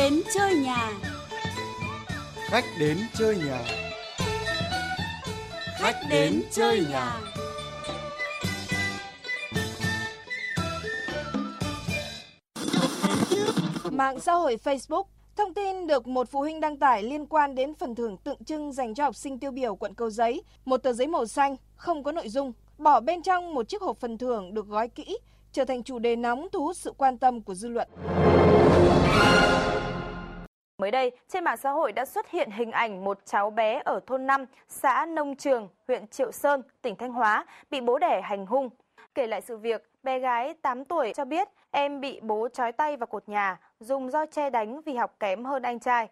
đến chơi nhà. Khách đến chơi nhà. Khách đến chơi nhà. Mạng xã hội Facebook Thông tin được một phụ huynh đăng tải liên quan đến phần thưởng tượng trưng dành cho học sinh tiêu biểu quận Cầu Giấy, một tờ giấy màu xanh không có nội dung, bỏ bên trong một chiếc hộp phần thưởng được gói kỹ, trở thành chủ đề nóng thu hút sự quan tâm của dư luận. Mới đây, trên mạng xã hội đã xuất hiện hình ảnh một cháu bé ở thôn 5, xã Nông Trường, huyện Triệu Sơn, tỉnh Thanh Hóa bị bố đẻ hành hung. Kể lại sự việc, bé gái 8 tuổi cho biết em bị bố trói tay vào cột nhà, dùng roi che đánh vì học kém hơn anh trai.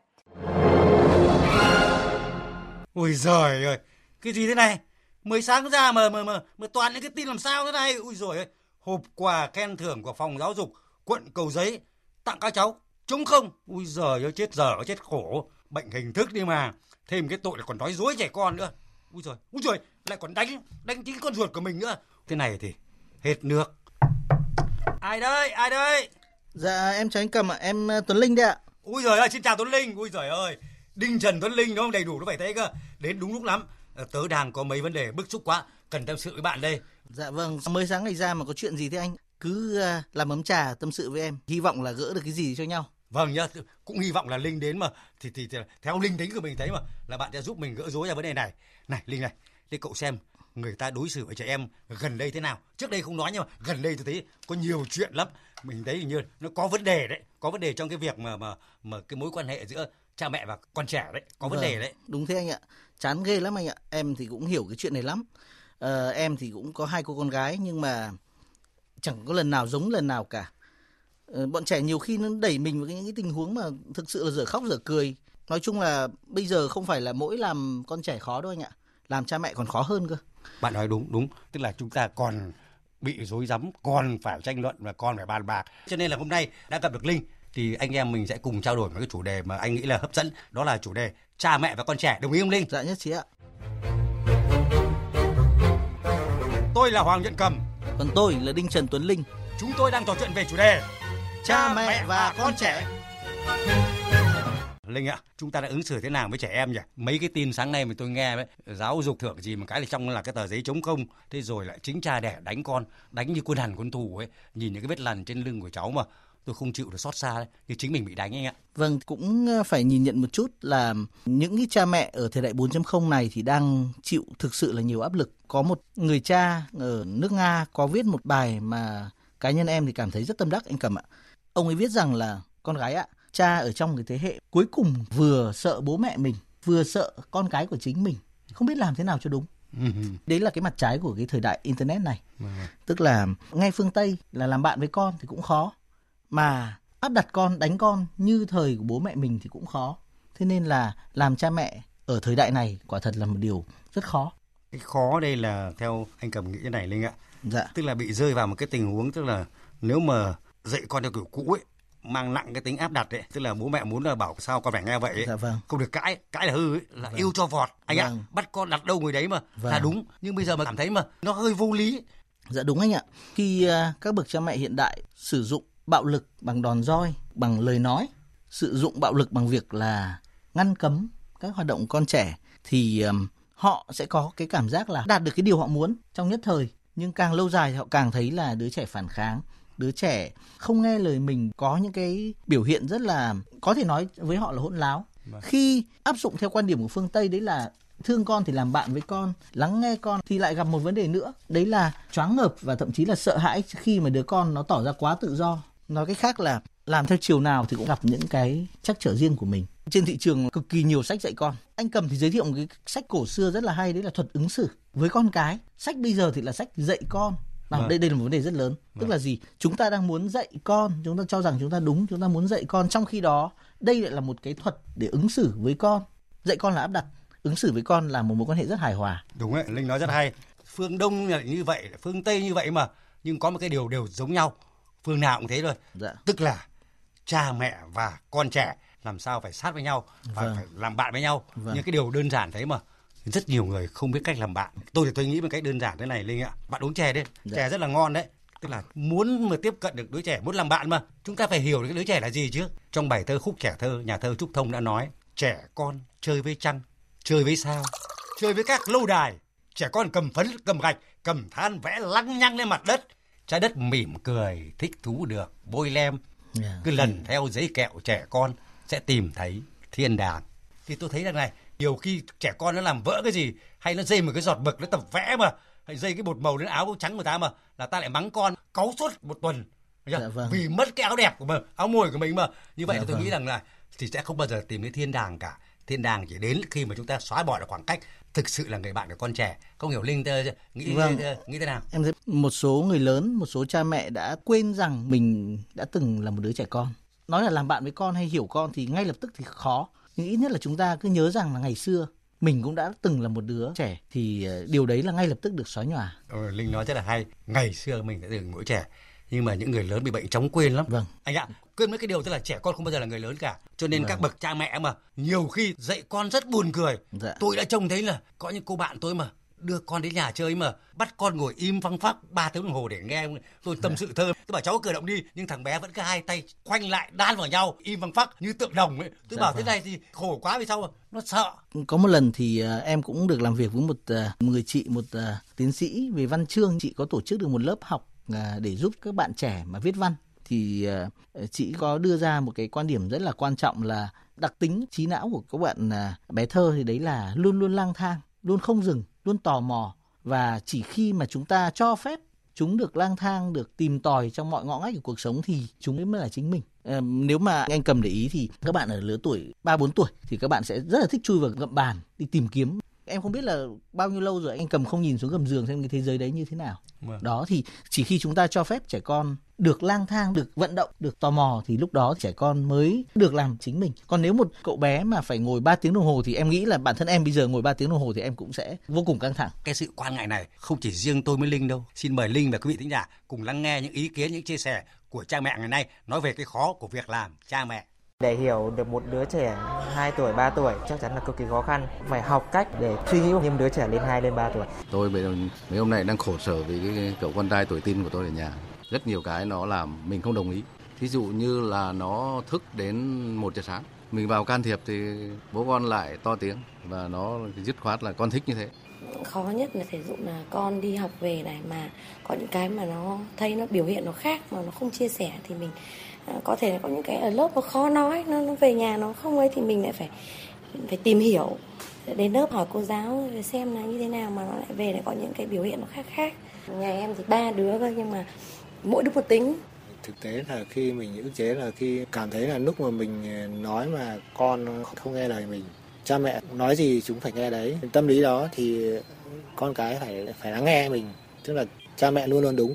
Ôi giời ơi, cái gì thế này? Mới sáng ra mà mà mà, mà toàn những cái tin làm sao thế này? Ui giời ơi, hộp quà khen thưởng của phòng giáo dục quận Cầu Giấy tặng các cháu trống không? Ui giời ơi, chết dở, chết khổ, bệnh hình thức đi mà. Thêm cái tội là còn nói dối trẻ con nữa. Ui giời, ui giời, lại còn đánh đánh chính con ruột của mình nữa. Thế này thì hết nước. Ai đây? Ai đây? Dạ em chào anh Cầm ạ, em uh, Tuấn Linh đấy ạ. Ui giời ơi, xin chào Tuấn Linh. Ui giời ơi, Đinh Trần Tuấn Linh đúng không? Đầy đủ nó phải thế cơ. Đến đúng lúc lắm. Ờ, Tớ đang có mấy vấn đề bức xúc quá, cần tâm sự với bạn đây. Dạ vâng, mới sáng ngày ra mà có chuyện gì thế anh? Cứ uh, làm ấm trà tâm sự với em, hy vọng là gỡ được cái gì cho nhau. Vâng nhá, cũng hy vọng là Linh đến mà thì, thì thì theo linh tính của mình thấy mà là bạn sẽ giúp mình gỡ rối ra vấn đề này. Này Linh này, để cậu xem người ta đối xử với trẻ em gần đây thế nào. Trước đây không nói nhưng mà gần đây tôi thấy có nhiều chuyện lắm. Mình thấy hình như nó có vấn đề đấy, có vấn đề trong cái việc mà mà mà cái mối quan hệ giữa cha mẹ và con trẻ đấy, có vấn Vâng, đề đấy. Đúng thế anh ạ, chán ghê lắm anh ạ. Em thì cũng hiểu cái chuyện này lắm. Ờ, em thì cũng có hai cô con gái nhưng mà chẳng có lần nào giống lần nào cả. Ờ, bọn trẻ nhiều khi nó đẩy mình vào những cái tình huống mà thực sự là dở khóc dở cười. Nói chung là bây giờ không phải là mỗi làm con trẻ khó đâu anh ạ, làm cha mẹ còn khó hơn cơ. Bạn nói đúng, đúng, tức là chúng ta còn bị rối rắm, còn phải tranh luận và còn phải bàn bạc. Cho nên là hôm nay đã gặp được Linh thì anh em mình sẽ cùng trao đổi một cái chủ đề mà anh nghĩ là hấp dẫn, đó là chủ đề cha mẹ và con trẻ. Đồng ý không Linh? Dạ nhất trí ạ. Tôi là Hoàng Nhận Cầm. Còn tôi là Đinh Trần Tuấn Linh. Chúng tôi đang trò chuyện về chủ đề Cha mẹ và con trẻ. Linh ạ, chúng ta đã ứng xử thế nào với trẻ em nhỉ? Mấy cái tin sáng nay mà tôi nghe đấy, giáo dục thưởng gì mà cái là trong là cái tờ giấy chống không, thế rồi lại chính cha đẻ đánh con, đánh như quân hàn quân thù ấy, nhìn những cái vết lằn trên lưng của cháu mà tôi không chịu được xót xa đấy, thì chính mình bị đánh anh ạ. Vâng, cũng ờ, phải nhìn nhận một chút là những cái cha mẹ ở thời đại 4.0 này thì đang chịu thực sự là nhiều áp lực. Có một người cha ở nước Nga có viết một bài mà cá nhân em thì cảm thấy rất tâm đắc anh Cầm ạ. Ông ấy viết rằng là con gái ạ, cha ở trong cái thế hệ cuối cùng vừa sợ bố mẹ mình, vừa sợ con cái của chính mình, không biết làm thế nào cho đúng. Đấy là cái mặt trái của cái thời đại internet này. Tức là ngay phương Tây là làm bạn với con thì cũng khó mà áp đặt con đánh con như thời của bố mẹ mình thì cũng khó. Thế nên là làm cha mẹ ở thời đại này quả thật là một điều rất khó. Cái khó đây là theo anh Cầm nghĩ thế này Linh ạ, dạ. Tức là bị rơi vào một cái tình huống tức là nếu mà dạy con theo kiểu cũ ấy, mang nặng cái tính áp đặt ấy, tức là bố mẹ muốn là bảo sao con phải nghe vậy ấy. dạ vâng. Không được cãi cãi là hư ấy, là yêu cho vọt. Anh ạ Vâng. bắt con đặt đâu người đấy mà Vâng. là đúng. Nhưng bây giờ mà cảm thấy mà nó hơi vô lý dạ đúng anh ạ. Khi à, các bậc cha mẹ hiện đại sử dụng bạo lực bằng đòn roi bằng lời nói sử dụng bạo lực bằng việc là ngăn cấm các hoạt động con trẻ thì họ sẽ có cái cảm giác là đạt được cái điều họ muốn trong nhất thời. Nhưng càng lâu dài thì họ càng thấy là đứa trẻ phản kháng đứa trẻ không nghe lời mình có những cái biểu hiện rất là có thể nói với họ là hỗn láo. Khi áp dụng theo quan điểm của phương tây đấy là thương con thì làm bạn với con lắng nghe con thì lại gặp một vấn đề nữa đấy là choáng ngợp và thậm chí là sợ hãi khi mà đứa con nó tỏ ra quá tự do. Nói cách khác là làm theo chiều nào thì cũng gặp những cái trắc trở riêng của mình. Trên thị trường cực kỳ nhiều sách dạy con. Anh cầm thì giới thiệu một cái sách cổ xưa rất là hay đấy là thuật ứng xử với con cái. Sách bây giờ thì là sách dạy con nào, Vâng. đây đây là một vấn đề rất lớn. Tức là gì? Chúng ta đang muốn dạy con chúng ta cho rằng chúng ta đúng chúng ta muốn dạy con. Trong khi đó đây lại là một cái thuật để ứng xử với con. Dạy con là áp đặt ứng xử với con là một mối quan hệ rất hài hòa. Đúng đấy linh nói rất hay. Phương đông là như vậy phương tây như vậy mà nhưng có một cái điều đều giống nhau. Phương nào cũng thế thôi. Dạ. Tức là cha mẹ và con trẻ làm sao phải sát với nhau và Vâng. phải làm bạn với nhau. Vâng. những cái điều đơn giản thế mà rất nhiều người không biết cách làm bạn. Tôi thì tôi nghĩ một cách đơn giản thế này linh ạ. Bạn uống chè đi. Dạ. chè rất là ngon đấy. Tức là muốn mà tiếp cận được đứa trẻ muốn làm bạn mà. Chúng ta phải hiểu được cái đứa trẻ là gì chứ. Trong bài thơ khúc trẻ thơ nhà thơ trúc thông đã nói trẻ con chơi với trăng chơi với sao? Chơi với các lâu đài. Trẻ con cầm phấn cầm gạch cầm than vẽ lăng nhăng lên mặt đất. Trái đất mỉm cười thích thú được bôi lem. Yeah. cứ lần theo giấy kẹo trẻ con sẽ tìm thấy thiên đàng. Thì tôi thấy rằng này nhiều khi trẻ con nó làm vỡ cái gì hay nó dây một cái giọt mực nó tập vẽ mà hay dây cái bột màu lên áo trắng của ta mà là ta lại mắng con cáu suốt một tuần? Dạ vâng. vì mất cái áo đẹp của mình áo môi của mình mà như vậy Dạ tôi vâng. nghĩ rằng là thì sẽ không bao giờ tìm thấy thiên đàng cả thiên đàng chỉ đến khi mà chúng ta xóa bỏ được khoảng cách thực sự là người bạn của con trẻ không hiểu linh tơ nghĩ Vâng. nghĩ thế nào Em thấy một số người lớn, một số cha mẹ đã quên rằng mình đã từng là một đứa trẻ con. Nói là làm bạn với con hay hiểu con thì ngay lập tức thì khó. Ít nhất là chúng ta cứ nhớ rằng là ngày xưa mình cũng đã từng là một đứa trẻ thì ờ, điều đấy là ngay lập tức được xóa nhòa. Ờ, Linh nói rất là hay. Ngày xưa mình đã từng mỗi trẻ, nhưng mà những người lớn bị bệnh chóng quên lắm. Vâng. Anh ạ, quên mấy cái điều tức là trẻ con không bao giờ là người lớn cả. Cho nên Vâng. các bậc cha mẹ mà nhiều khi dạy con rất buồn cười. Dạ. Tôi đã trông thấy là có những cô bạn tôi mà đưa con đến nhà chơi mà bắt con ngồi im phăng phắc 3 tiếng đồng hồ để nghe tôi tâm sự thơ tôi bảo cháu cử động đi nhưng thằng bé vẫn cứ hai tay khoanh lại đan vào nhau im phăng phắc như tượng đồng ấy tôi Dạ bảo vâng. thế này thì khổ quá vì sao nó sợ Có một lần thì ờ, em cũng được làm việc với một ờ, người chị, một ờ, tiến sĩ về văn chương. Chị có tổ chức được một lớp học để giúp các bạn trẻ mà viết văn. Thì chị có đưa ra một cái quan điểm rất là quan trọng là đặc tính trí não của các bạn bé thơ thì đấy là luôn luôn lang thang, luôn không dừng, luôn tò mò. Và chỉ khi mà chúng ta cho phép chúng được lang thang, được tìm tòi trong mọi ngõ ngách của cuộc sống thì chúng ấy mới là chính mình. Ờ, nếu mà anh cầm để ý thì các bạn ở lứa tuổi 3 4 tuổi thì các bạn sẽ rất là thích chui vào gầm bàn đi tìm kiếm. Em không biết là bao nhiêu lâu rồi anh cầm không nhìn xuống gầm giường xem cái thế giới đấy như thế nào. Vâng. Đó thì chỉ khi chúng ta cho phép trẻ con được lang thang, được vận động, được tò mò thì lúc đó trẻ con mới được làm chính mình. Còn nếu một cậu bé mà phải ngồi 3 tiếng đồng hồ thì em nghĩ là bản thân em bây giờ ngồi 3 tiếng đồng hồ thì em cũng sẽ vô cùng căng thẳng. cái sự quan ngại này không chỉ riêng tôi với Linh đâu. Xin mời Linh và quý vị thính giả cùng lắng nghe những ý kiến, những chia sẻ của cha mẹ ngày nay nói về cái khó của việc làm cha mẹ. Để hiểu được một đứa trẻ 2 tuổi, 3 tuổi chắc chắn là cực kỳ khó khăn. Phải học cách để suy nghĩ như một đứa trẻ lên 2 lên 3 tuổi. Tôi bây giờ mấy hôm nay đang khổ sở vì cái cậu con trai tuổi tin của tôi ở nhà. Rất nhiều cái nó làm mình không đồng ý. Thí dụ như là nó thức đến 1 giờ sáng. Mình vào can thiệp thì bố con lại to tiếng và nó dứt khoát là con thích như thế. khó nhất là thể dụ là con đi học về này mà có những cái mà nó thấy nó biểu hiện nó khác mà nó không chia sẻ thì mình À, có thể là có những cái ở lớp nó khó nói nó, nó về nhà nó không ấy thì mình lại phải phải tìm hiểu đến lớp hỏi cô giáo để xem là như thế nào mà nó lại về lại có những cái biểu hiện nó khác khác. Nhà em thì ba đứa thôi nhưng mà mỗi đứa một tính. Thực tế là khi mình ức chế là khi cảm thấy là lúc mà mình à, nói mà con không nghe lời mình cha mẹ nói gì chúng phải nghe đấy. Tâm lý đó thì con cái phải phải lắng nghe mình tức là cha mẹ luôn luôn đúng.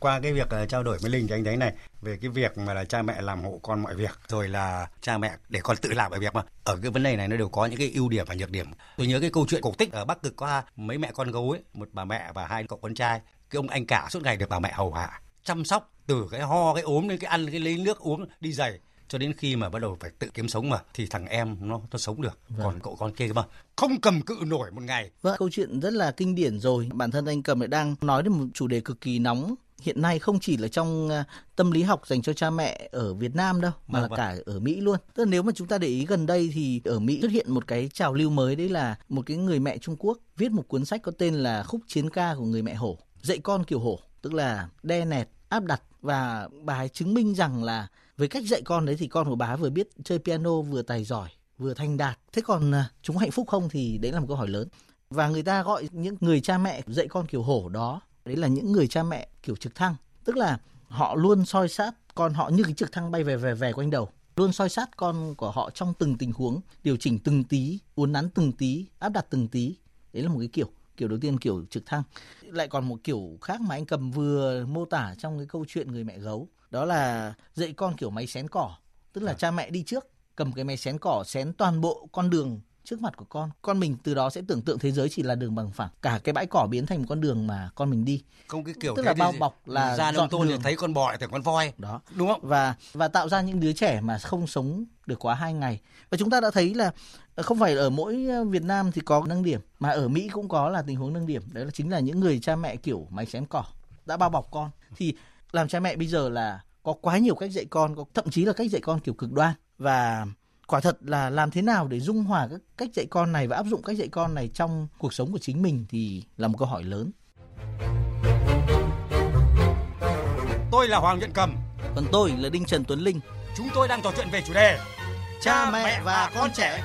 Qua- cái việc ờ, trao đổi với Linh thì anh thấy này về cái việc mà là cha mẹ làm hộ con mọi việc rồi là cha mẹ để con tự làm mọi việc mà ở cái vấn đề này nó đều có những cái ưu điểm và nhược điểm. Tôi nhớ cái câu chuyện cổ tích ở Bắc Cực có mấy mẹ con gấu ấy một bà mẹ và hai cậu con trai cái ông anh cả suốt ngày được bà mẹ hầu hạ chăm sóc từ cái ho cái ốm đến cái ăn cái lấy nước uống đi giày cho đến khi mà bắt đầu phải tự kiếm sống mà thì thằng em nó nó sống được còn cậu con kia mà không cầm cự nổi một ngày. Vâng, câu chuyện rất là kinh điển rồi. Bản thân anh Cầm lại đang nói đến một chủ đề cực kỳ nóng hiện nay không chỉ là trong à, tâm lý học dành cho cha mẹ ở Việt Nam đâu mà Vâng, là vâng. cả ở Mỹ luôn. Tức là nếu mà chúng ta để ý gần đây thì ở Mỹ xuất hiện một cái trào lưu mới đấy là một cái người mẹ Trung Quốc viết một cuốn sách có tên là Khúc chiến ca của người mẹ hổ, dạy con kiểu hổ, tức là đe nẹt, áp đặt và bà ấy chứng minh rằng là với cách dạy con đấy thì con của bà vừa biết chơi piano vừa tài giỏi vừa thành đạt. Thế còn à, chúng hạnh phúc không thì đấy là một câu hỏi lớn. Và người ta gọi những người cha mẹ dạy con kiểu hổ đó đấy là những người cha mẹ kiểu trực thăng, tức là họ luôn soi sát con họ như cái trực thăng bay về về về quanh đầu. Luôn soi sát con của họ trong từng tình huống điều chỉnh từng tí uốn nắn từng tí áp đặt từng tí. Đấy là một cái kiểu kiểu đầu tiên kiểu trực thăng. Lại còn một kiểu khác mà anh cầm vừa mô tả trong cái câu chuyện người mẹ gấu. Đó là dạy con kiểu máy xén cỏ. Tức là cha mẹ đi trước cầm cái máy xén cỏ xén toàn bộ con đường trước mặt của con. Con mình từ đó sẽ tưởng tượng thế giới chỉ là đường bằng phẳng. Cả cái bãi cỏ biến thành một con đường mà con mình đi. Không cái kiểu tức là bao bọc là ra nông thôn thì thấy con bò thành con voi. Đó. Đúng không? Và và tạo ra những đứa trẻ mà không sống được quá hai ngày. Và chúng ta đã thấy là không phải ở mỗi Việt Nam thì có nâng điểm mà ở Mỹ cũng có là tình huống nâng điểm. Đấy là chính là những người cha mẹ kiểu máy chém cỏ đã bao bọc con. Thì làm cha mẹ bây giờ là có quá nhiều cách dạy con có thậm chí là cách dạy con kiểu cực đoan. Và quả thật là làm thế nào để dung hòa các cách dạy con này và áp dụng cách dạy con này trong cuộc sống của chính mình thì là một câu hỏi lớn tôi là Hoàng Nhuận Cầm còn tôi là Đinh Trần Tuấn Linh chúng tôi đang trò chuyện về chủ đề cha mẹ và con trẻ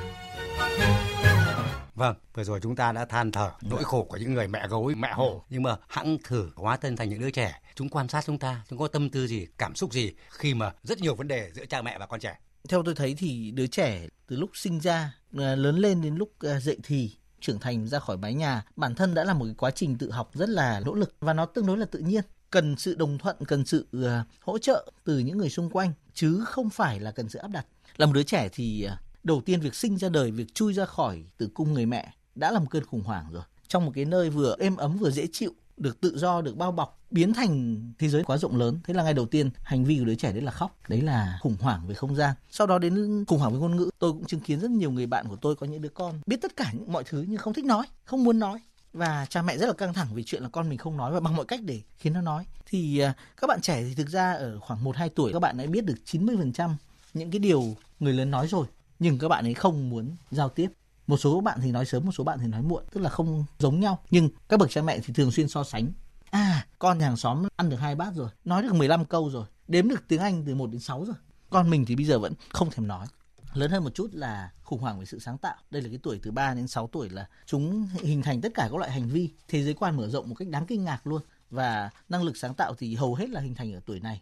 Vâng, vừa rồi chúng ta đã than thở nỗi khổ của những người mẹ gấu, mẹ hổ. Nhưng mà hãng thử hóa thân thành những đứa trẻ. Chúng quan sát chúng ta, chúng có tâm tư gì, cảm xúc gì khi mà rất nhiều vấn đề giữa cha mẹ và con trẻ. Theo tôi thấy thì đứa trẻ từ lúc sinh ra, à, lớn lên đến lúc à, dậy thì, trưởng thành ra khỏi mái nhà, bản thân đã là một cái quá trình tự học rất là nỗ lực và nó tương đối là tự nhiên cần sự đồng thuận, cần sự uh, hỗ trợ từ những người xung quanh chứ không phải là cần sự áp đặt. Là một đứa trẻ thì uh, đầu tiên việc sinh ra đời, việc chui ra khỏi tử cung người mẹ đã là một cơn khủng hoảng rồi. Trong một cái nơi vừa êm ấm vừa dễ chịu, được tự do, được bao bọc, biến thành thế giới quá rộng lớn. Thế là ngày đầu tiên hành vi của đứa trẻ đấy là khóc, đấy là khủng hoảng về không gian. Sau đó đến khủng hoảng về ngôn ngữ, tôi cũng chứng kiến rất nhiều người bạn của tôi có những đứa con biết tất cả những mọi thứ nhưng không thích nói, không muốn nói và cha mẹ rất là căng thẳng vì chuyện là con mình không nói và bằng mọi cách để khiến nó nói. Thì à, các bạn trẻ thì thực ra ở khoảng 1 2 tuổi các bạn đã biết được 90% những cái điều người lớn nói rồi nhưng các bạn ấy không muốn giao tiếp một số bạn thì nói sớm, một số bạn thì nói muộn, tức là không giống nhau. Nhưng các bậc cha mẹ thì thường xuyên so sánh. À con nhà hàng xóm ăn được hai bát rồi, nói được 15 câu rồi, đếm được tiếng anh từ 1 đến 6 rồi. Con mình thì bây giờ vẫn không thèm nói. Lớn hơn một chút là khủng hoảng về sự sáng tạo. Đây là cái tuổi từ 3 đến 6 tuổi là chúng hình thành tất cả các loại hành vi. Thế giới quan mở rộng một cách đáng kinh ngạc luôn. Và năng lực sáng tạo thì hầu hết là hình thành ở tuổi này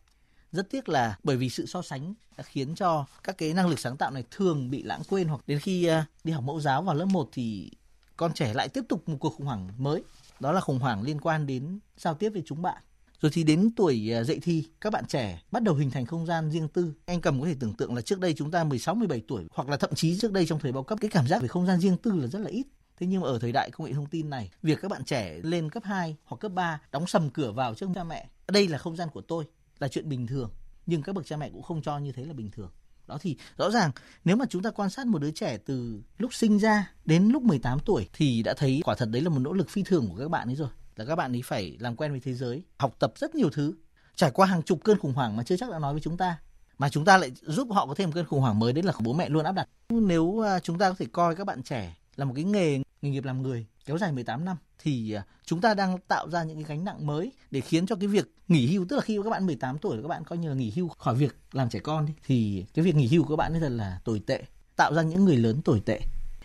rất tiếc là bởi vì sự so sánh đã khiến cho các cái năng lực sáng tạo này thường bị lãng quên hoặc đến khi à, đi học mẫu giáo vào lớp 1 thì con trẻ lại tiếp tục một cuộc khủng hoảng mới. Đó là khủng hoảng liên quan đến giao tiếp với chúng bạn. Rồi thì đến tuổi à, dậy thì các bạn trẻ bắt đầu hình thành không gian riêng tư. Anh cầm có thể tưởng tượng là trước đây chúng ta 16 17 tuổi hoặc là thậm chí trước đây trong thời bao cấp cái cảm giác về không gian riêng tư là rất là ít. Thế nhưng mà ở thời đại công nghệ thông tin này, việc các bạn trẻ lên cấp 2 hoặc cấp 3 đóng sầm cửa vào trước cha mẹ, đây là không gian của tôi, là chuyện bình thường, nhưng các bậc cha mẹ cũng không cho như thế là bình thường. Đó thì rõ ràng, nếu mà chúng ta quan sát một đứa trẻ từ lúc sinh ra đến lúc 18 tuổi thì đã thấy quả thật đấy là một nỗ lực phi thường của các bạn ấy rồi. Là các bạn ấy phải làm quen với thế giới, học tập rất nhiều thứ. Trải qua hàng chục cơn khủng hoảng mà chưa chắc đã nói với chúng ta, mà chúng ta lại giúp họ có thêm một cơn khủng hoảng mới, đấy là bố mẹ luôn áp đặt. Nếu à, chúng ta có thể coi các bạn trẻ là một cái nghề nghề nghiệp làm người kéo dài 18 năm thì à, chúng ta đang tạo ra những cái gánh nặng mới để khiến cho cái việc nghỉ hưu, tức là khi các bạn 18 tuổi, các bạn coi như là nghỉ hưu khỏi việc làm trẻ con đi, thì cái việc nghỉ hưu của các bạn thật là tồi tệ, tạo ra những người lớn tồi tệ.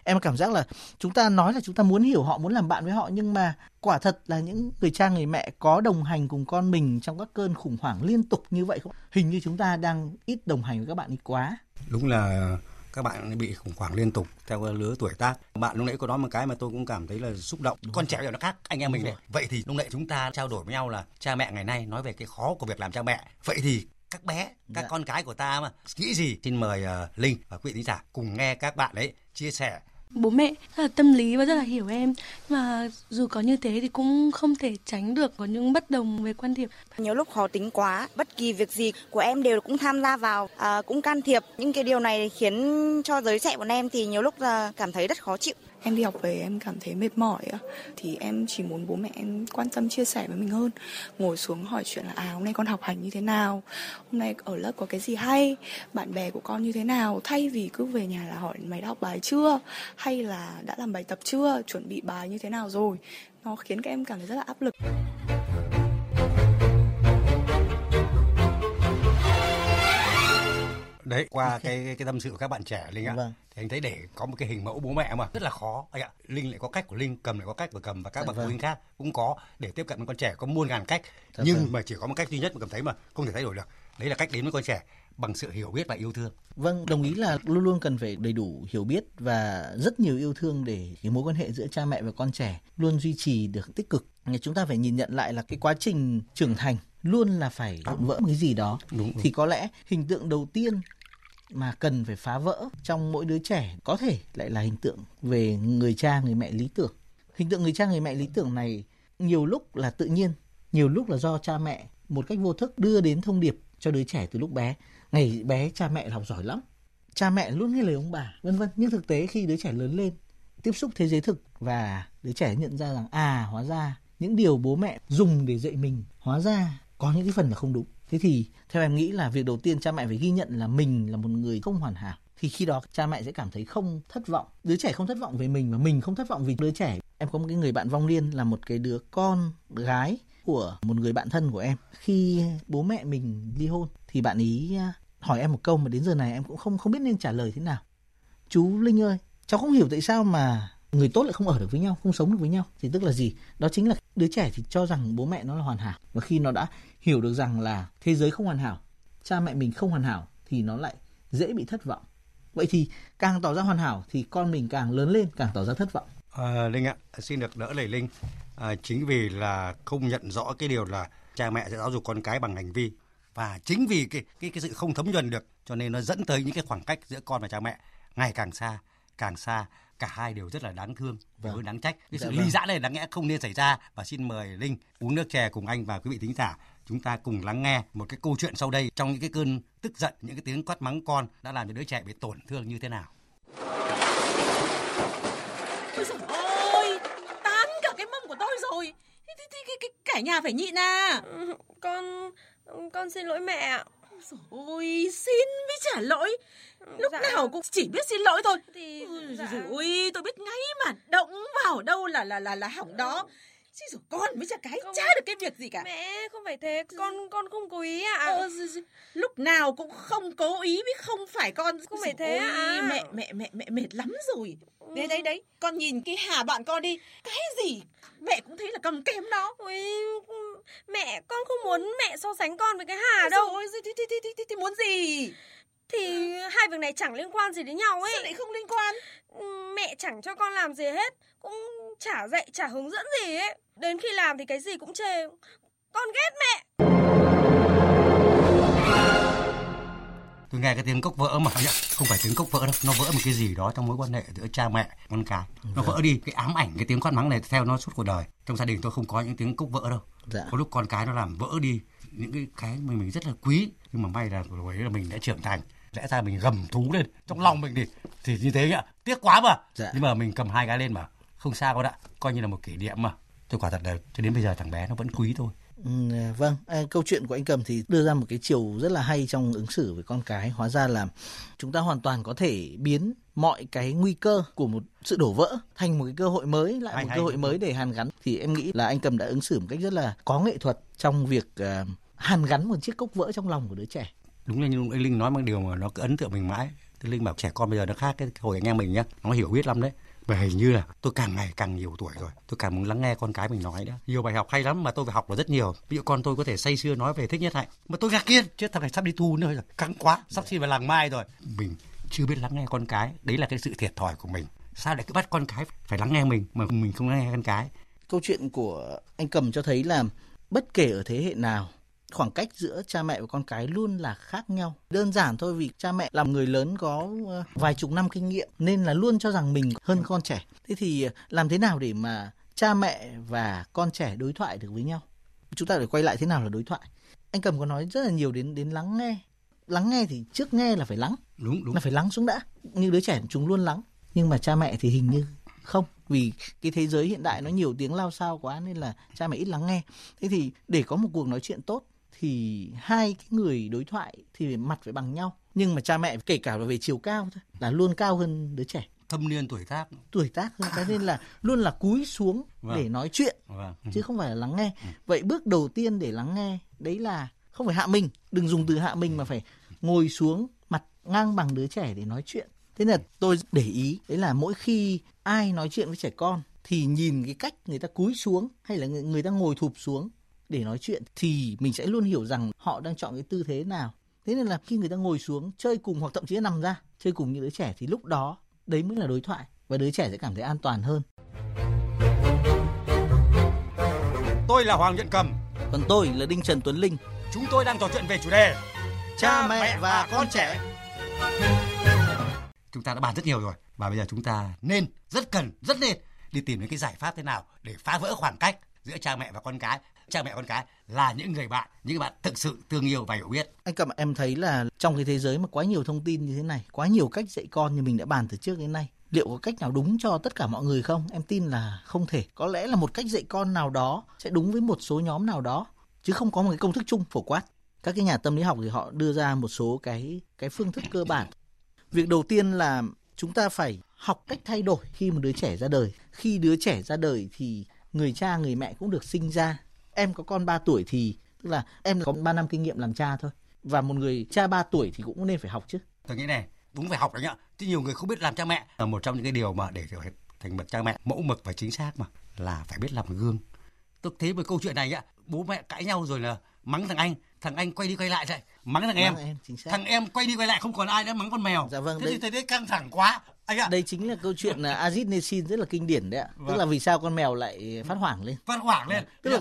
Em cảm giác là chúng ta nói là chúng ta muốn hiểu họ, muốn làm bạn với họ, nhưng mà quả thật là những người cha, người mẹ có đồng hành cùng con mình trong các cơn khủng hoảng liên tục như vậy không? Hình như chúng ta đang ít đồng hành với các bạn ấy quá. Đúng là các bạn bị khủng hoảng liên tục theo lứa tuổi tác. Bạn lúc nãy có nói một cái mà tôi cũng cảm thấy là xúc động. Đúng Con trẻ bây nó khác anh em mình đấy. Vậy thì lúc nãy chúng ta trao đổi với nhau là cha mẹ ngày nay nói về cái khó của việc làm cha mẹ. Vậy thì các bé, các dạ. con cái của ta mà nghĩ gì? Xin mời uh, Linh và quý vị giả cùng nghe các bạn ấy chia sẻ bố mẹ rất là tâm lý và rất là hiểu em. Nhưng mà dù có như thế thì cũng không thể tránh được có những bất đồng về quan điểm. Nhiều lúc khó tính quá bất kỳ việc gì của em đều cũng tham gia vào à, cũng can thiệp. Những cái điều này khiến cho giới trẻ bọn em thì nhiều lúc là cảm thấy rất khó chịu em đi học về em cảm thấy mệt mỏi thì em chỉ muốn bố mẹ em quan tâm, chia sẻ với mình hơn. Ngồi xuống hỏi chuyện là à hôm nay con học hành như thế nào? Hôm nay ở lớp có cái gì hay? Bạn bè của con như thế nào? Thay vì cứ về nhà là hỏi mày đã học bài chưa? Hay là đã làm bài tập chưa? Chuẩn bị bài như thế nào rồi? Nó khiến các em cảm thấy rất là áp lực. Đấy qua cái cái tâm sự của các bạn trẻ linh ạ vâng. thì anh thấy để có một cái hình mẫu bố mẹ mà rất là khó anh ạ linh lại có cách của linh cầm lại có cách của cầm và các dạ bậc phụ vâng. huynh khác cũng có để tiếp cận với con trẻ có muôn ngàn cách dạ nhưng vâng. mà chỉ có một cách duy nhất mà cảm thấy mà không thể thay đổi được đấy là cách đến với con trẻ bằng sự hiểu biết và yêu thương vâng đồng ý là luôn luôn cần phải đầy đủ hiểu biết và rất nhiều yêu thương để cái mối quan hệ giữa cha mẹ và con trẻ luôn duy trì được tích cực chúng ta phải nhìn nhận lại là cái quá trình trưởng thành luôn là phải vỡ một cái gì đó đúng, đúng. thì có lẽ hình tượng đầu tiên mà cần phải phá vỡ trong mỗi đứa trẻ có thể lại là hình tượng về người cha, người mẹ lý tưởng. Hình tượng người cha, người mẹ lý tưởng này nhiều lúc là tự nhiên, nhiều lúc là do cha mẹ một cách vô thức đưa đến thông điệp cho đứa trẻ từ lúc bé. Ngày bé cha mẹ học giỏi lắm, cha mẹ luôn nghe lời ông bà, vân vân. Nhưng thực tế khi đứa trẻ lớn lên, tiếp xúc thế giới thực và đứa trẻ nhận ra rằng à hóa ra những điều bố mẹ dùng để dạy mình, hóa ra có những cái phần là không đúng thế thì theo em nghĩ là việc đầu tiên cha mẹ phải ghi nhận là mình là một người không hoàn hảo. Thì khi đó cha mẹ sẽ cảm thấy không thất vọng. Đứa trẻ không thất vọng về mình và mình không thất vọng vì đứa trẻ. Em có một cái người bạn vong niên là một cái đứa con gái của một người bạn thân của em. Khi bố mẹ mình ly hôn thì bạn ý à, hỏi em một câu mà đến giờ này em cũng không không biết nên trả lời thế nào. Chú linh ơi, cháu không hiểu tại sao mà người tốt lại không ở được với nhau, không sống được với nhau. Thì tức là gì? Đó chính là đứa trẻ thì cho rằng bố mẹ nó là hoàn hảo. Và khi nó đã hiểu được rằng là thế giới không hoàn hảo cha mẹ mình không hoàn hảo thì nó lại dễ bị thất vọng vậy thì càng tỏ ra hoàn hảo thì con mình càng lớn lên càng tỏ ra thất vọng à, linh ạ xin được đỡ lời linh à, chính vì là không nhận rõ cái điều là cha mẹ sẽ giáo dục con cái bằng hành vi và chính vì cái cái cái sự không thấm nhuần được cho nên nó dẫn tới những cái khoảng cách giữa con và cha mẹ ngày càng xa càng xa cả hai đều rất là đáng thương và vâng. đáng trách cái sự dạ, ly vâng. giã này đáng lẽ không nên xảy ra và xin mời linh uống nước chè cùng anh và quý vị thính giả chúng ta cùng lắng nghe một cái câu chuyện sau đây trong những cái cơn tức giận những cái tiếng quát mắng con đã làm cho đứa trẻ bị tổn thương như thế nào Ôi dồi ôi, tán cả cái mông của tôi rồi. Thì, thì, thì, thì, cả nhà phải nhịn à. Con, con xin lỗi mẹ ạ. Ôi, xin với trả lỗi. Lúc dạ. nào cũng chỉ biết xin lỗi thôi. Thì dạ. Ôi, tôi biết ngay mà động vào đâu là là là là hỏng đó. Chứ rồi con mới chả cái không, chả được cái việc gì cả. Mẹ không phải thế, con con không cố ý ạ. À. Ờ, lúc nào cũng không cố ý với không phải con. Không phải thế ạ. À. Mẹ mẹ mẹ mẹ mệt lắm rồi. Ừ. Đấy đấy đấy, con nhìn cái Hà bạn con đi, cái gì mẹ cũng thấy là cầm kém nó. Ôi, mẹ con không muốn mẹ so sánh con với cái Hà đâu. Rồi, thì, thì, thì, thì, thì muốn gì? Thì hai việc này chẳng liên quan gì đến nhau ấy. Sao lại không liên quan? Ừ, mẹ chẳng cho con làm gì hết, cũng chả dạy chả hướng dẫn gì ấy. Đến khi làm thì cái gì cũng chê. Con ghét mẹ. Tôi nghe cái tiếng cốc vỡ mà không phải tiếng cốc vỡ đâu, nó vỡ một cái gì đó trong mối quan hệ giữa cha mẹ con cái. Nó vỡ đi cái ám ảnh cái tiếng quát mắng này theo nó suốt cuộc đời. Trong gia đình tôi không có những tiếng cốc vỡ đâu. Dạ. Có lúc con cái nó làm vỡ đi những cái cái mình mình rất là quý nhưng mà may là ấy là mình đã trưởng thành lẽ ra mình gầm thú lên trong lòng mình thì thì như thế ạ tiếc quá mà dạ. nhưng mà mình cầm hai cái lên mà không sao con ạ coi như là một kỷ niệm mà tôi quả thật là cho đến bây giờ thằng bé nó vẫn quý thôi Ừ, vâng, à, câu chuyện của anh Cầm thì đưa ra một cái chiều rất là hay trong ứng xử với con cái. Hóa ra là chúng ta hoàn toàn có thể biến mọi cái nguy cơ của một sự đổ vỡ thành một cái cơ hội mới, lại hay, một hay. cơ hội mới để hàn gắn. Thì em nghĩ là anh Cầm đã ứng xử một cách rất là có nghệ thuật trong việc uh, hàn gắn một chiếc cốc vỡ trong lòng của đứa trẻ đúng là như anh linh nói một điều mà nó cứ ấn tượng mình mãi. Thế linh bảo trẻ con bây giờ nó khác, cái hồi anh em mình nhá, nó hiểu biết lắm đấy. Và hình như là tôi càng ngày càng nhiều tuổi rồi, tôi càng muốn lắng nghe con cái mình nói nữa nhiều bài học hay lắm mà tôi phải học là rất nhiều. Ví dụ con tôi có thể say sưa nói về thích nhất hạnh, mà tôi ngạc nhiên chứ thằng này sắp đi thu nữa rồi căng quá, sắp xin vào làng mai rồi. Mình chưa biết lắng nghe con cái, đấy là cái sự thiệt thòi của mình. Sao lại cứ bắt con cái phải lắng nghe mình mà mình không lắng nghe con cái? Câu chuyện của anh cầm cho thấy là bất kể ở thế hệ nào khoảng cách giữa cha mẹ và con cái luôn là khác nhau. Đơn giản thôi vì cha mẹ là người lớn có ờ, vài chục năm kinh nghiệm nên là luôn cho rằng mình hơn con trẻ. Thế thì ờ, làm thế nào để mà cha mẹ và con trẻ đối thoại được với nhau? Chúng ta phải quay lại thế nào là đối thoại. Anh Cầm có nói rất là nhiều đến đến lắng nghe. Lắng nghe thì trước nghe là phải lắng. Đúng đúng. Là phải lắng xuống đã. Như đứa trẻ chúng luôn lắng. Nhưng mà cha mẹ thì hình như không vì cái thế giới hiện đại nó nhiều tiếng lao sao quá nên là cha mẹ ít lắng nghe thế thì để có một cuộc nói chuyện tốt thì hai cái người đối thoại thì mặt phải bằng nhau nhưng mà cha mẹ kể cả là về chiều cao thôi là luôn cao hơn đứa trẻ thâm niên tuổi tác tuổi tác hơn cái nên là luôn là cúi xuống vâng. để nói chuyện vâng. chứ không phải là lắng nghe ừ. vậy bước đầu tiên để lắng nghe đấy là không phải hạ mình đừng dùng từ hạ mình mà phải ngồi xuống mặt ngang bằng đứa trẻ để nói chuyện thế là tôi để ý đấy là mỗi khi ai nói chuyện với trẻ con thì nhìn cái cách người ta cúi xuống hay là người ta ngồi thụp xuống để nói chuyện thì mình sẽ luôn hiểu rằng họ đang chọn cái tư thế nào. Thế nên là khi người ta ngồi xuống chơi cùng hoặc thậm chí là nằm ra chơi cùng những đứa trẻ thì lúc đó đấy mới là đối thoại và đứa trẻ sẽ cảm thấy an toàn hơn. Tôi là hoàng nhuận cầm. Còn tôi là đinh trần tuấn linh. Chúng tôi đang trò chuyện về chủ đề cha mẹ và con trẻ. Chúng ta đã bàn rất nhiều rồi và bây giờ chúng ta nên rất cần rất nên đi tìm những cái giải pháp thế nào để phá vỡ khoảng cách giữa cha mẹ và con cái cha mẹ con cái là những người bạn, những người bạn thực sự thương yêu và hiểu biết. Anh cầm, em thấy là trong cái thế giới mà quá nhiều thông tin như thế này, quá nhiều cách dạy con như mình đã bàn từ trước đến nay, liệu có cách nào đúng cho tất cả mọi người không? Em tin là không thể. Có lẽ là một cách dạy con nào đó sẽ đúng với một số nhóm nào đó, chứ không có một cái công thức chung phổ quát. Các cái nhà tâm lý học thì họ đưa ra một số cái cái phương thức cơ bản. Việc đầu tiên là chúng ta phải học cách thay đổi khi một đứa trẻ ra đời. Khi đứa trẻ ra đời thì người cha, người mẹ cũng được sinh ra em có con 3 tuổi thì tức là em có 3 năm kinh nghiệm làm cha thôi. Và một người cha 3 tuổi thì cũng nên phải học chứ. Tôi nghĩ này đúng phải học đấy nhá. Chứ nhiều người không biết làm cha mẹ. Là một trong những cái điều mà để thành bậc cha mẹ mẫu mực và chính xác mà là phải biết làm gương. Tôi thấy một câu chuyện này nhá bố mẹ cãi nhau rồi là mắng thằng anh thằng anh quay đi quay lại vậy mắng thằng em, em thằng em quay đi quay lại không còn ai nữa mắng con mèo. Dạ vâng thế đây, thì thấy đấy căng thẳng quá anh ạ. Đây chính là câu chuyện là Aziz Nesin rất là kinh điển đấy ạ. Vâng. tức là vì sao con mèo lại phát hoảng lên? Phát hoảng lên. Tức là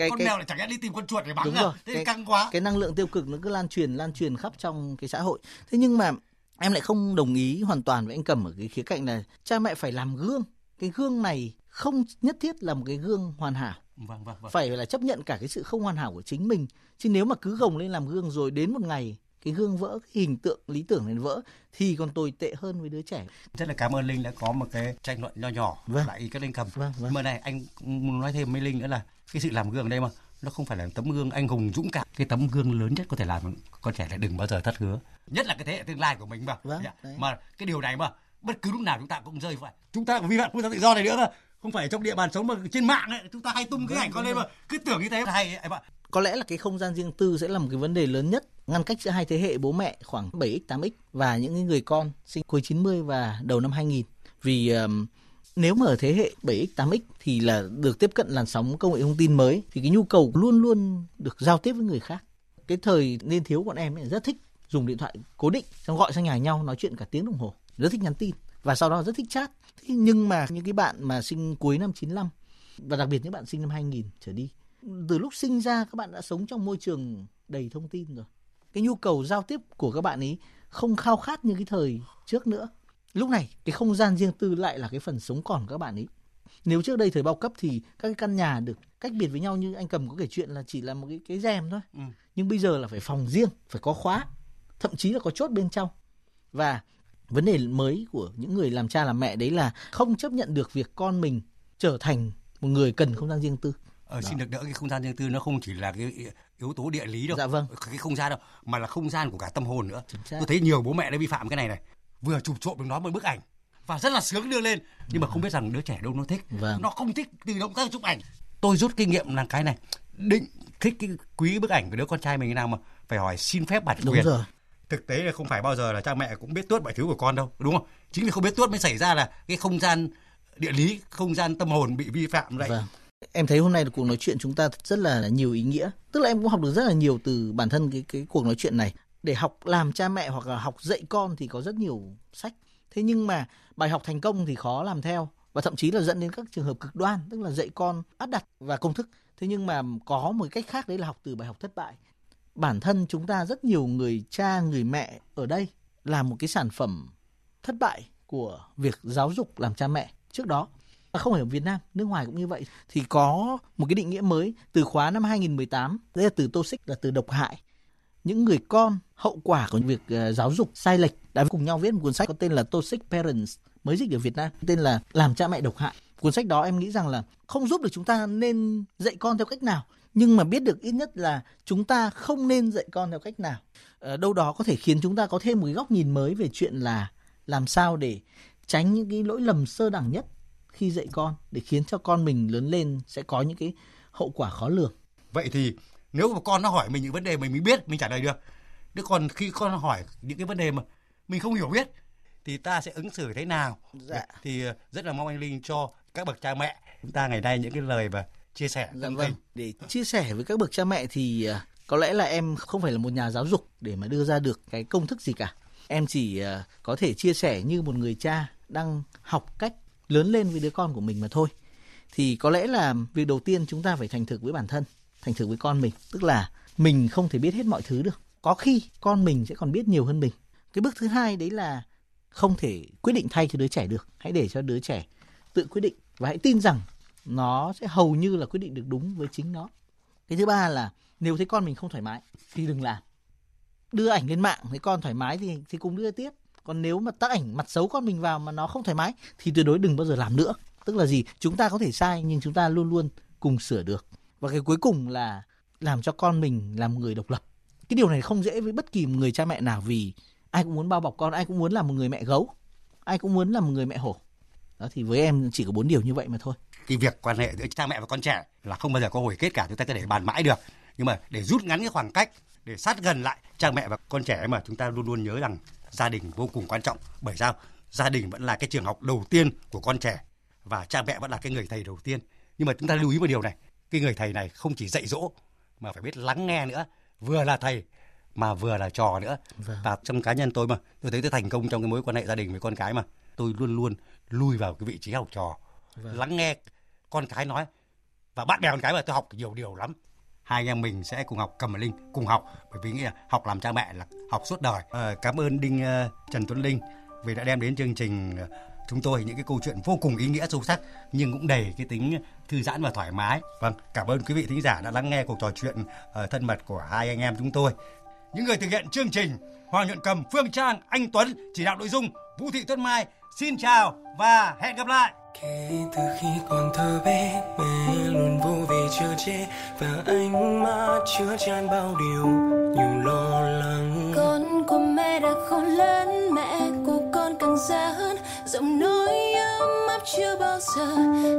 cái con cái... mèo lại chẳng lẽ đi tìm con chuột để mắng đúng à? rồi. thế cái, căng quá cái năng lượng tiêu cực nó cứ lan truyền lan truyền khắp trong cái xã hội thế nhưng mà em lại không đồng ý hoàn toàn với anh cầm ở cái khía cạnh là cha mẹ phải làm gương cái gương này không nhất thiết là một cái gương hoàn hảo vâng, vâng, vâng. phải là chấp nhận cả cái sự không hoàn hảo của chính mình chứ nếu mà cứ gồng lên làm gương rồi đến một ngày cái gương vỡ cái hình tượng lý tưởng này vỡ thì còn tồi tệ hơn với đứa trẻ rất là cảm ơn linh đã có một cái tranh luận nho nhỏ vâng. lại các linh cầm vâng, vâng. mà này anh muốn nói thêm với linh nữa là cái sự làm gương ở đây mà nó không phải là tấm gương anh hùng dũng cảm. Cái tấm gương lớn nhất có thể làm con trẻ lại đừng bao giờ thất hứa. Nhất là cái thế hệ tương lai của mình mà. Vâng, mà cái điều này mà bất cứ lúc nào chúng ta cũng rơi phải chúng ta vi phạm quốc gia tự do này nữa mà. Không phải trong địa bàn sống mà trên mạng ấy chúng ta hay tung cái ảnh con lên mà. cứ tưởng như thế hay em ạ. Có lẽ là cái không gian riêng tư sẽ là một cái vấn đề lớn nhất. Ngăn cách giữa hai thế hệ bố mẹ khoảng 7x 8x và những người con sinh cuối 90 và đầu năm 2000 vì um, nếu mà ở thế hệ 7x 8x thì là được tiếp cận làn sóng công nghệ thông tin mới, thì cái nhu cầu luôn luôn được giao tiếp với người khác. Cái thời niên thiếu bọn em ấy rất thích dùng điện thoại cố định, xong gọi sang nhà nhau nói chuyện cả tiếng đồng hồ, rất thích nhắn tin và sau đó rất thích chat. Thế nhưng mà những cái bạn mà sinh cuối năm 95 và đặc biệt những bạn sinh năm 2000 trở đi, từ lúc sinh ra các bạn đã sống trong môi trường đầy thông tin rồi. Cái nhu cầu giao tiếp của các bạn ấy không khao khát như cái thời trước nữa lúc này cái không gian riêng tư lại là cái phần sống còn của các bạn ấy. Nếu trước đây thời bao cấp thì các cái căn nhà được cách biệt với nhau như anh cầm có kể chuyện là chỉ là một cái cái rèm thôi. Ừ. nhưng bây giờ là phải phòng riêng phải có khóa thậm chí là có chốt bên trong. Và vấn đề mới của những người làm cha làm mẹ đấy là không chấp nhận được việc con mình trở thành một người cần không gian riêng tư. Ờ, xin được đỡ cái không gian riêng tư nó không chỉ là cái yếu tố địa lý đâu. Dạ vâng. Cái không gian đâu mà là không gian của cả tâm hồn nữa. Tôi thấy nhiều bố mẹ đã vi phạm cái này này vừa chụp trộm được nó một bức ảnh. Và rất là sướng đưa lên nhưng mà không biết rằng đứa trẻ đâu nó thích. Vâng. nó không thích từ động tác chụp ảnh. Tôi rút kinh nghiệm là cái này. Định thích cái quý bức ảnh của đứa con trai mình thế nào mà phải hỏi xin phép bản quyền. rồi. thực tế là không phải bao giờ là cha mẹ cũng biết tuốt mọi thứ của con đâu đúng không? Chính vì không biết tuốt mới xảy ra là cái không gian địa lý không gian tâm hồn bị vi phạm vậy. Vâng. em thấy hôm nay cuộc nói chuyện chúng ta rất là nhiều ý nghĩa. Tức là em cũng học được rất là nhiều từ bản thân cái cái cuộc nói chuyện này để học làm cha mẹ hoặc là học dạy con thì có rất nhiều sách. Thế nhưng mà bài học thành công thì khó làm theo và thậm chí là dẫn đến các trường hợp cực đoan tức là dạy con áp đặt và công thức. Thế nhưng mà có một cách khác đấy là học từ bài học thất bại. Bản thân chúng ta rất nhiều người cha người mẹ ở đây là một cái sản phẩm thất bại của việc giáo dục làm cha mẹ trước đó. Không phải ở Việt Nam, nước ngoài cũng như vậy. Thì có một cái định nghĩa mới từ khóa năm 2018, đấy là từ toxic là từ độc hại. Những người con hậu quả của việc ờ, giáo dục sai lệch đã cùng nhau viết một cuốn sách có tên là Toxic Parents mới dịch ở Việt Nam, tên là Làm cha mẹ độc hại. Cuốn sách đó em nghĩ rằng là không giúp được chúng ta nên dạy con theo cách nào, nhưng mà biết được ít nhất là chúng ta không nên dạy con theo cách nào. Ở đâu đó có thể khiến chúng ta có thêm một cái góc nhìn mới về chuyện là làm sao để tránh những cái lỗi lầm sơ đẳng nhất khi dạy con để khiến cho con mình lớn lên sẽ có những cái hậu quả khó lường. Vậy thì nếu mà con nó hỏi mình những vấn đề mình mới biết mình trả lời được. Nếu còn khi con hỏi những cái vấn đề mà mình không hiểu biết thì ta sẽ ứng xử thế nào? Dạ. Thì ờ, rất là mong anh Linh cho các bậc cha mẹ chúng ta ngày nay những cái lời và chia sẻ dạ vâng. Để chia sẻ với các bậc cha mẹ thì ờ, có lẽ là em không phải là một nhà giáo dục để mà đưa ra được cái công thức gì cả. Em chỉ ờ, có thể chia sẻ như một người cha đang học cách lớn lên với đứa con của mình mà thôi thì có lẽ là việc đầu tiên chúng ta phải thành thực với bản thân thành thực với con mình. Tức là mình không thể biết hết mọi thứ được. Có khi con mình sẽ còn biết nhiều hơn mình. Cái bước thứ hai đấy là không thể quyết định thay cho đứa trẻ được. Hãy để cho đứa trẻ tự quyết định và hãy tin rằng nó sẽ hầu như là quyết định được đúng với chính nó. Cái thứ ba là nếu thấy con mình không thoải mái thì đừng làm. Đưa ảnh lên mạng, thấy con thoải mái thì thì cùng đưa tiếp. Còn nếu mà tác ảnh mặt xấu con mình vào mà nó không thoải mái thì tuyệt đối đừng bao giờ làm nữa. Tức là gì? Chúng ta có thể sai nhưng chúng ta luôn luôn cùng sửa được và cái cuối cùng là làm cho con mình làm người độc lập. Cái điều này không dễ với bất kỳ một người cha mẹ nào vì ai cũng muốn bao bọc con, ai cũng muốn là một người mẹ gấu, ai cũng muốn là một người mẹ hổ. Đó, thì với em chỉ có bốn điều như vậy mà thôi. Cái việc quan hệ giữa cha mẹ và con trẻ là không bao giờ có hồi kết cả, chúng ta có thể bàn mãi được. Nhưng mà để rút ngắn cái khoảng cách, để sát gần lại cha mẹ và con trẻ mà chúng ta luôn luôn nhớ rằng gia đình vô cùng quan trọng. Bởi sao? Gia đình vẫn là cái trường học đầu tiên của con trẻ và cha mẹ vẫn là cái người thầy đầu tiên. Nhưng mà chúng ta lưu ý một điều này cái người thầy này không chỉ dạy dỗ mà phải biết lắng nghe nữa. Vừa là thầy mà vừa là trò nữa. Vâng. và trong cá nhân tôi mà tôi thấy tôi thành công trong cái mối quan hệ gia đình với con cái mà tôi luôn luôn lui vào cái vị trí học trò vâng. lắng nghe con cái nói. Và bạn bè con cái mà tôi học nhiều điều lắm. Hai anh em mình sẽ cùng học cầm linh cùng học. Bởi vì nghĩ là học làm cha mẹ là học suốt đời. À, cảm ơn đinh uh, trần tuấn linh vì đã đem đến chương trình uh, chúng tôi những cái câu chuyện vô cùng ý nghĩa sâu sắc nhưng cũng đầy cái tính thư giãn và thoải mái. Vâng, cảm ơn quý vị thính giả đã lắng nghe cuộc trò chuyện uh, thân mật của hai anh em chúng tôi. Những người thực hiện chương trình Hoàng Nhuận Cầm, Phương Trang, Anh Tuấn chỉ đạo nội dung Vũ Thị Tuấn Mai. Xin chào và hẹn gặp lại. Kể từ khi còn thơ bé, mẹ luôn vô về chờ che và ánh mắt chứa chan bao điều nhiều lo lắng. Con của mẹ đã khôn lớn, giọng nói ấm áp chưa bao giờ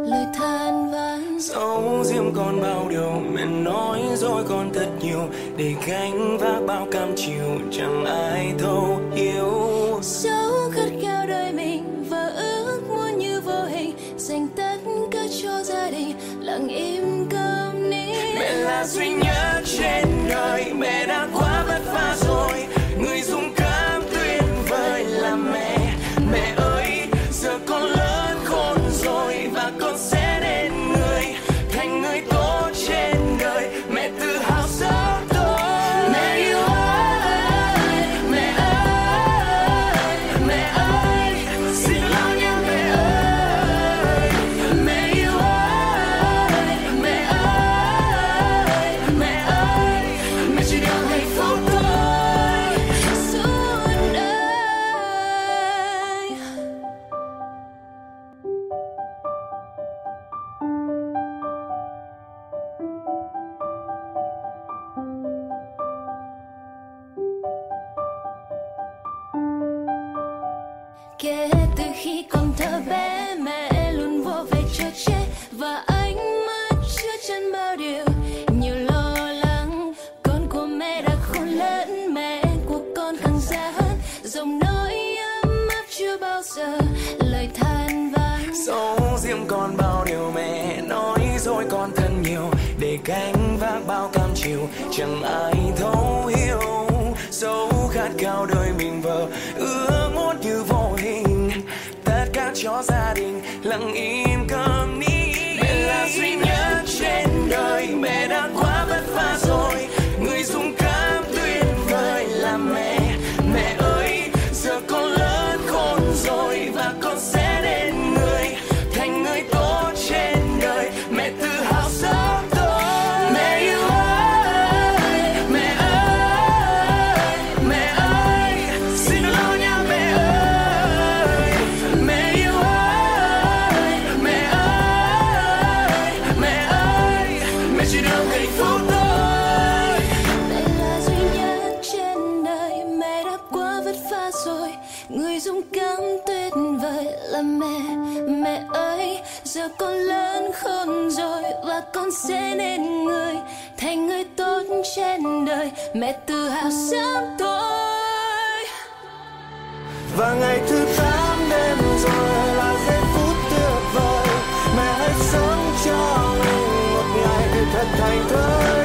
lời than vãn. Dấu diêm con bao điều, mẹ nói rồi con thật nhiều để gánh vác bao cam chịu chẳng ai thấu hiểu. Dấu khát khao đời mình và ước muốn như vô hình dành tất cả cho gia đình lặng im câm nín. Mẹ là duy nhất trên đời, mẹ đã quá vất vả rồi, đã quá rồi. Người dũng cảm tuyệt vời là mẹ Mẹ ơi. Giờ con lớn khôn rồi Và con sẽ nên người Thành người tốt trên đời. Mẹ tự hào sớm thôi. Và ngày thứ tám đêm rồi là giây phút tuyệt vời. Mẹ hãy sống cho mình một ngày thật thành thơi.